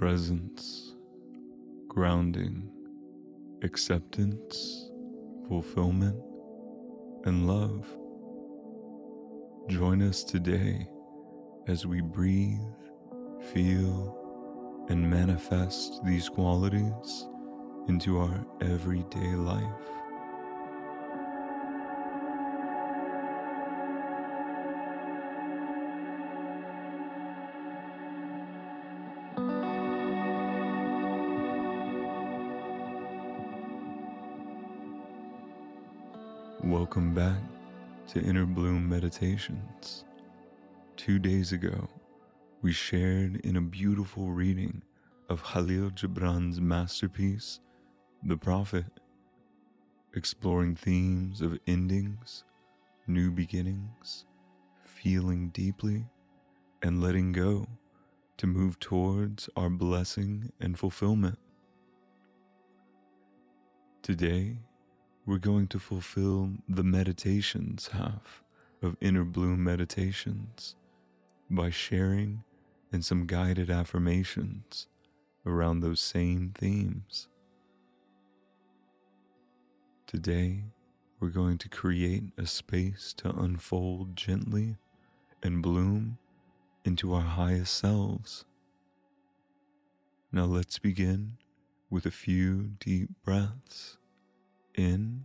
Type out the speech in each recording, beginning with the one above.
presence, grounding, acceptance, fulfillment, and love. Join us today as we breathe, feel, and manifest these qualities into our everyday life. Welcome back to Inner Bloom Meditations. Two days ago, we shared in a beautiful reading of Khalil Gibran's masterpiece, The Prophet, exploring themes of endings, new beginnings, feeling deeply, and letting go to move towards our blessing and fulfillment. Today, we're going to fulfill the meditations half of Inner Bloom Meditations by sharing in some guided affirmations around those same themes. Today, we're going to create a space to unfold gently and bloom into our highest selves. Now let's begin with a few deep breaths in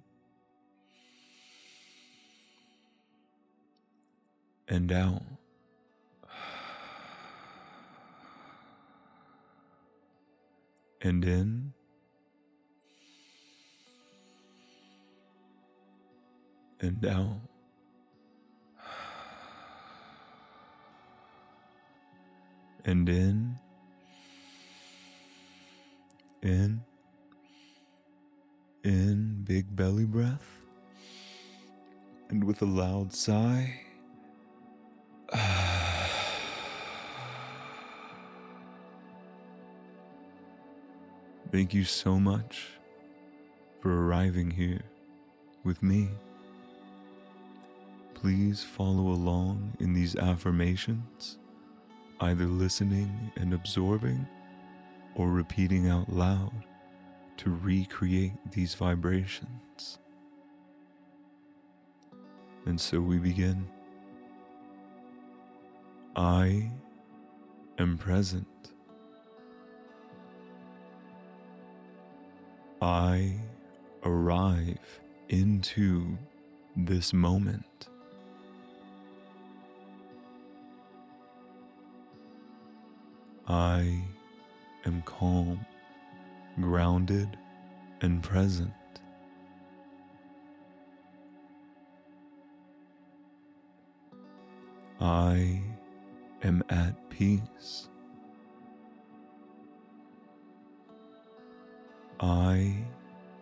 and out. And in and out. And in, in, in, big belly breath. And with a loud sigh, Thank you so much for arriving here with me. Please follow along in these affirmations, either listening and absorbing or repeating out loud to recreate these vibrations. And so we begin. I am present. I arrive into this moment. I am calm, grounded, and present. I am at peace. I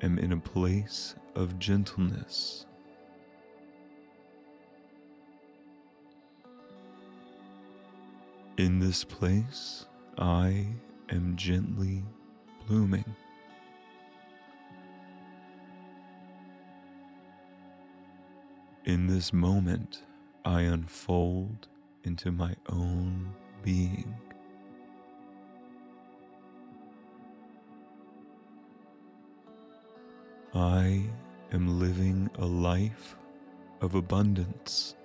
am in a place of gentleness. In this place, I am gently blooming. In this moment, I unfold into my own being. I am living a life of abundance.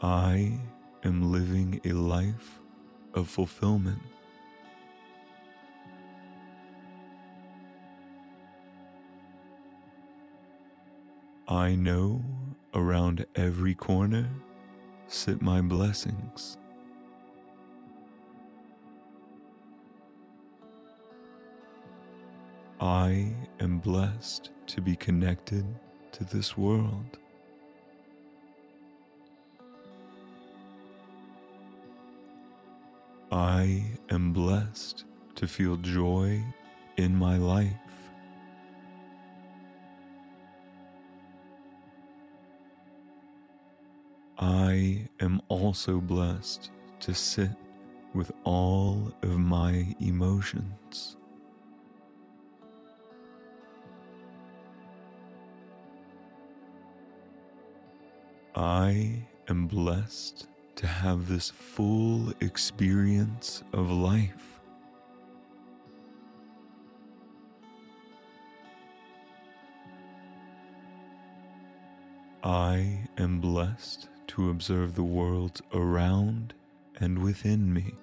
I am living a life of fulfillment. I know around every corner sit my blessings. I am blessed to be connected to this world. I am blessed to feel joy in my life. I am also blessed to sit with all of my emotions. I am blessed to have this full experience of life. I am blessed to observe the world around and within me.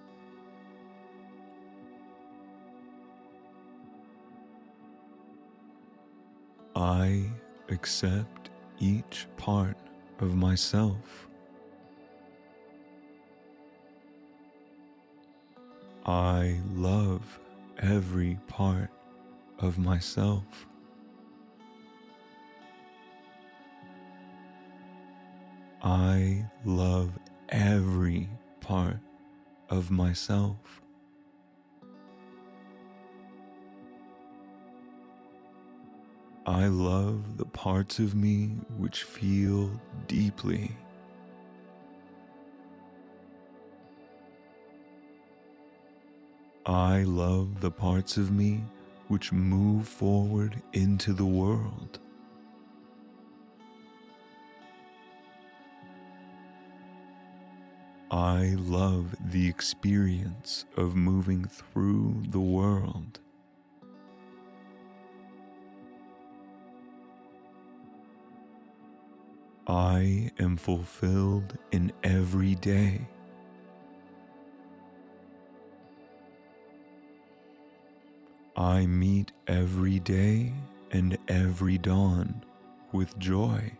I accept each part of myself. I love every part of myself. I love every part of myself. I love the parts of me which feel deeply. I love the parts of me which move forward into the world. I love the experience of moving through the world. I am fulfilled in every day. I meet every day and every dawn with joy.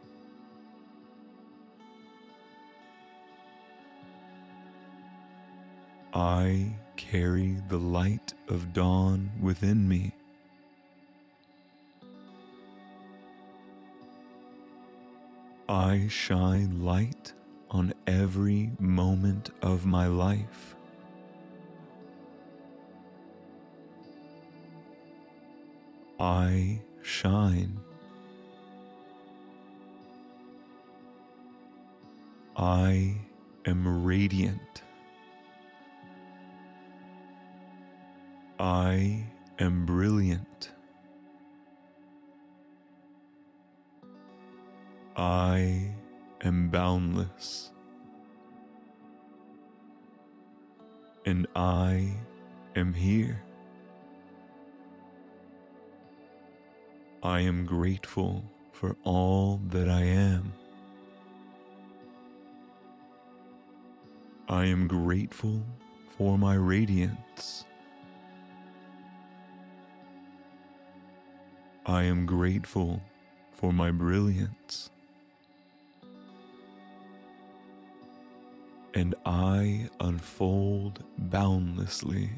I carry the light of dawn within me. I shine light on every moment of my life. I shine. I am radiant. I am brilliant. I am boundless. And I am here. I am grateful for all that I am. I am grateful for my radiance. I am grateful for my brilliance. And I unfold boundlessly.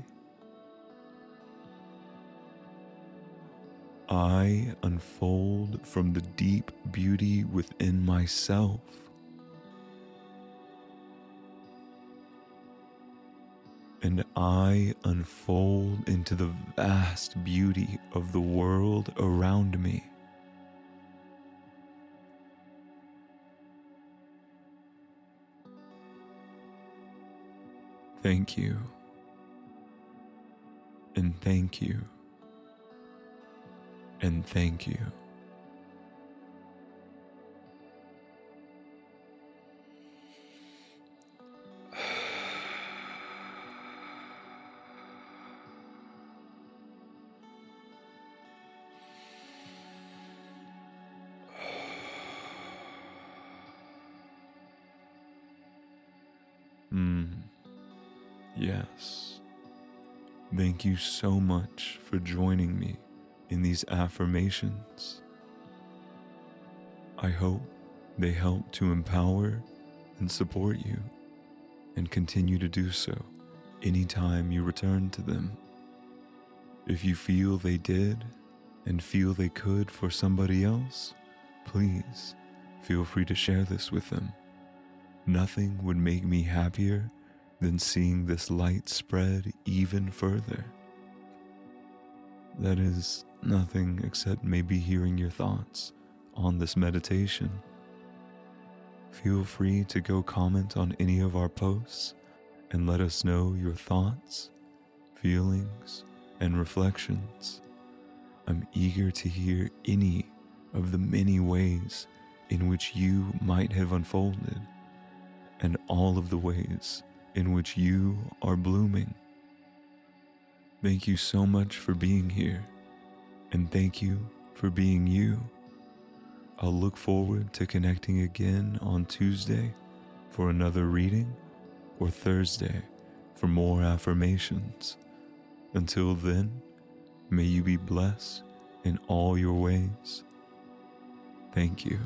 I unfold from the deep beauty within myself. and I unfold into the vast beauty of the world around me. Thank you. And thank you. And thank you. Hmm. Yes. Thank you so much for joining me in these affirmations. I hope they help to empower and support you and continue to do so anytime you return to them. If you feel they did and feel they could for somebody else, please feel free to share this with them. Nothing would make me happier than seeing this light spread even further. That is nothing except maybe hearing your thoughts on this meditation. Feel free to go comment on any of our posts and let us know your thoughts, feelings, and reflections. I'm eager to hear any of the many ways in which you might have unfolded and all of the ways in which you are blooming. Thank you so much for being here, and thank you for being you. I'll look forward to connecting again on Tuesday for another reading or Thursday for more affirmations. Until then, may you be blessed in all your ways. Thank you.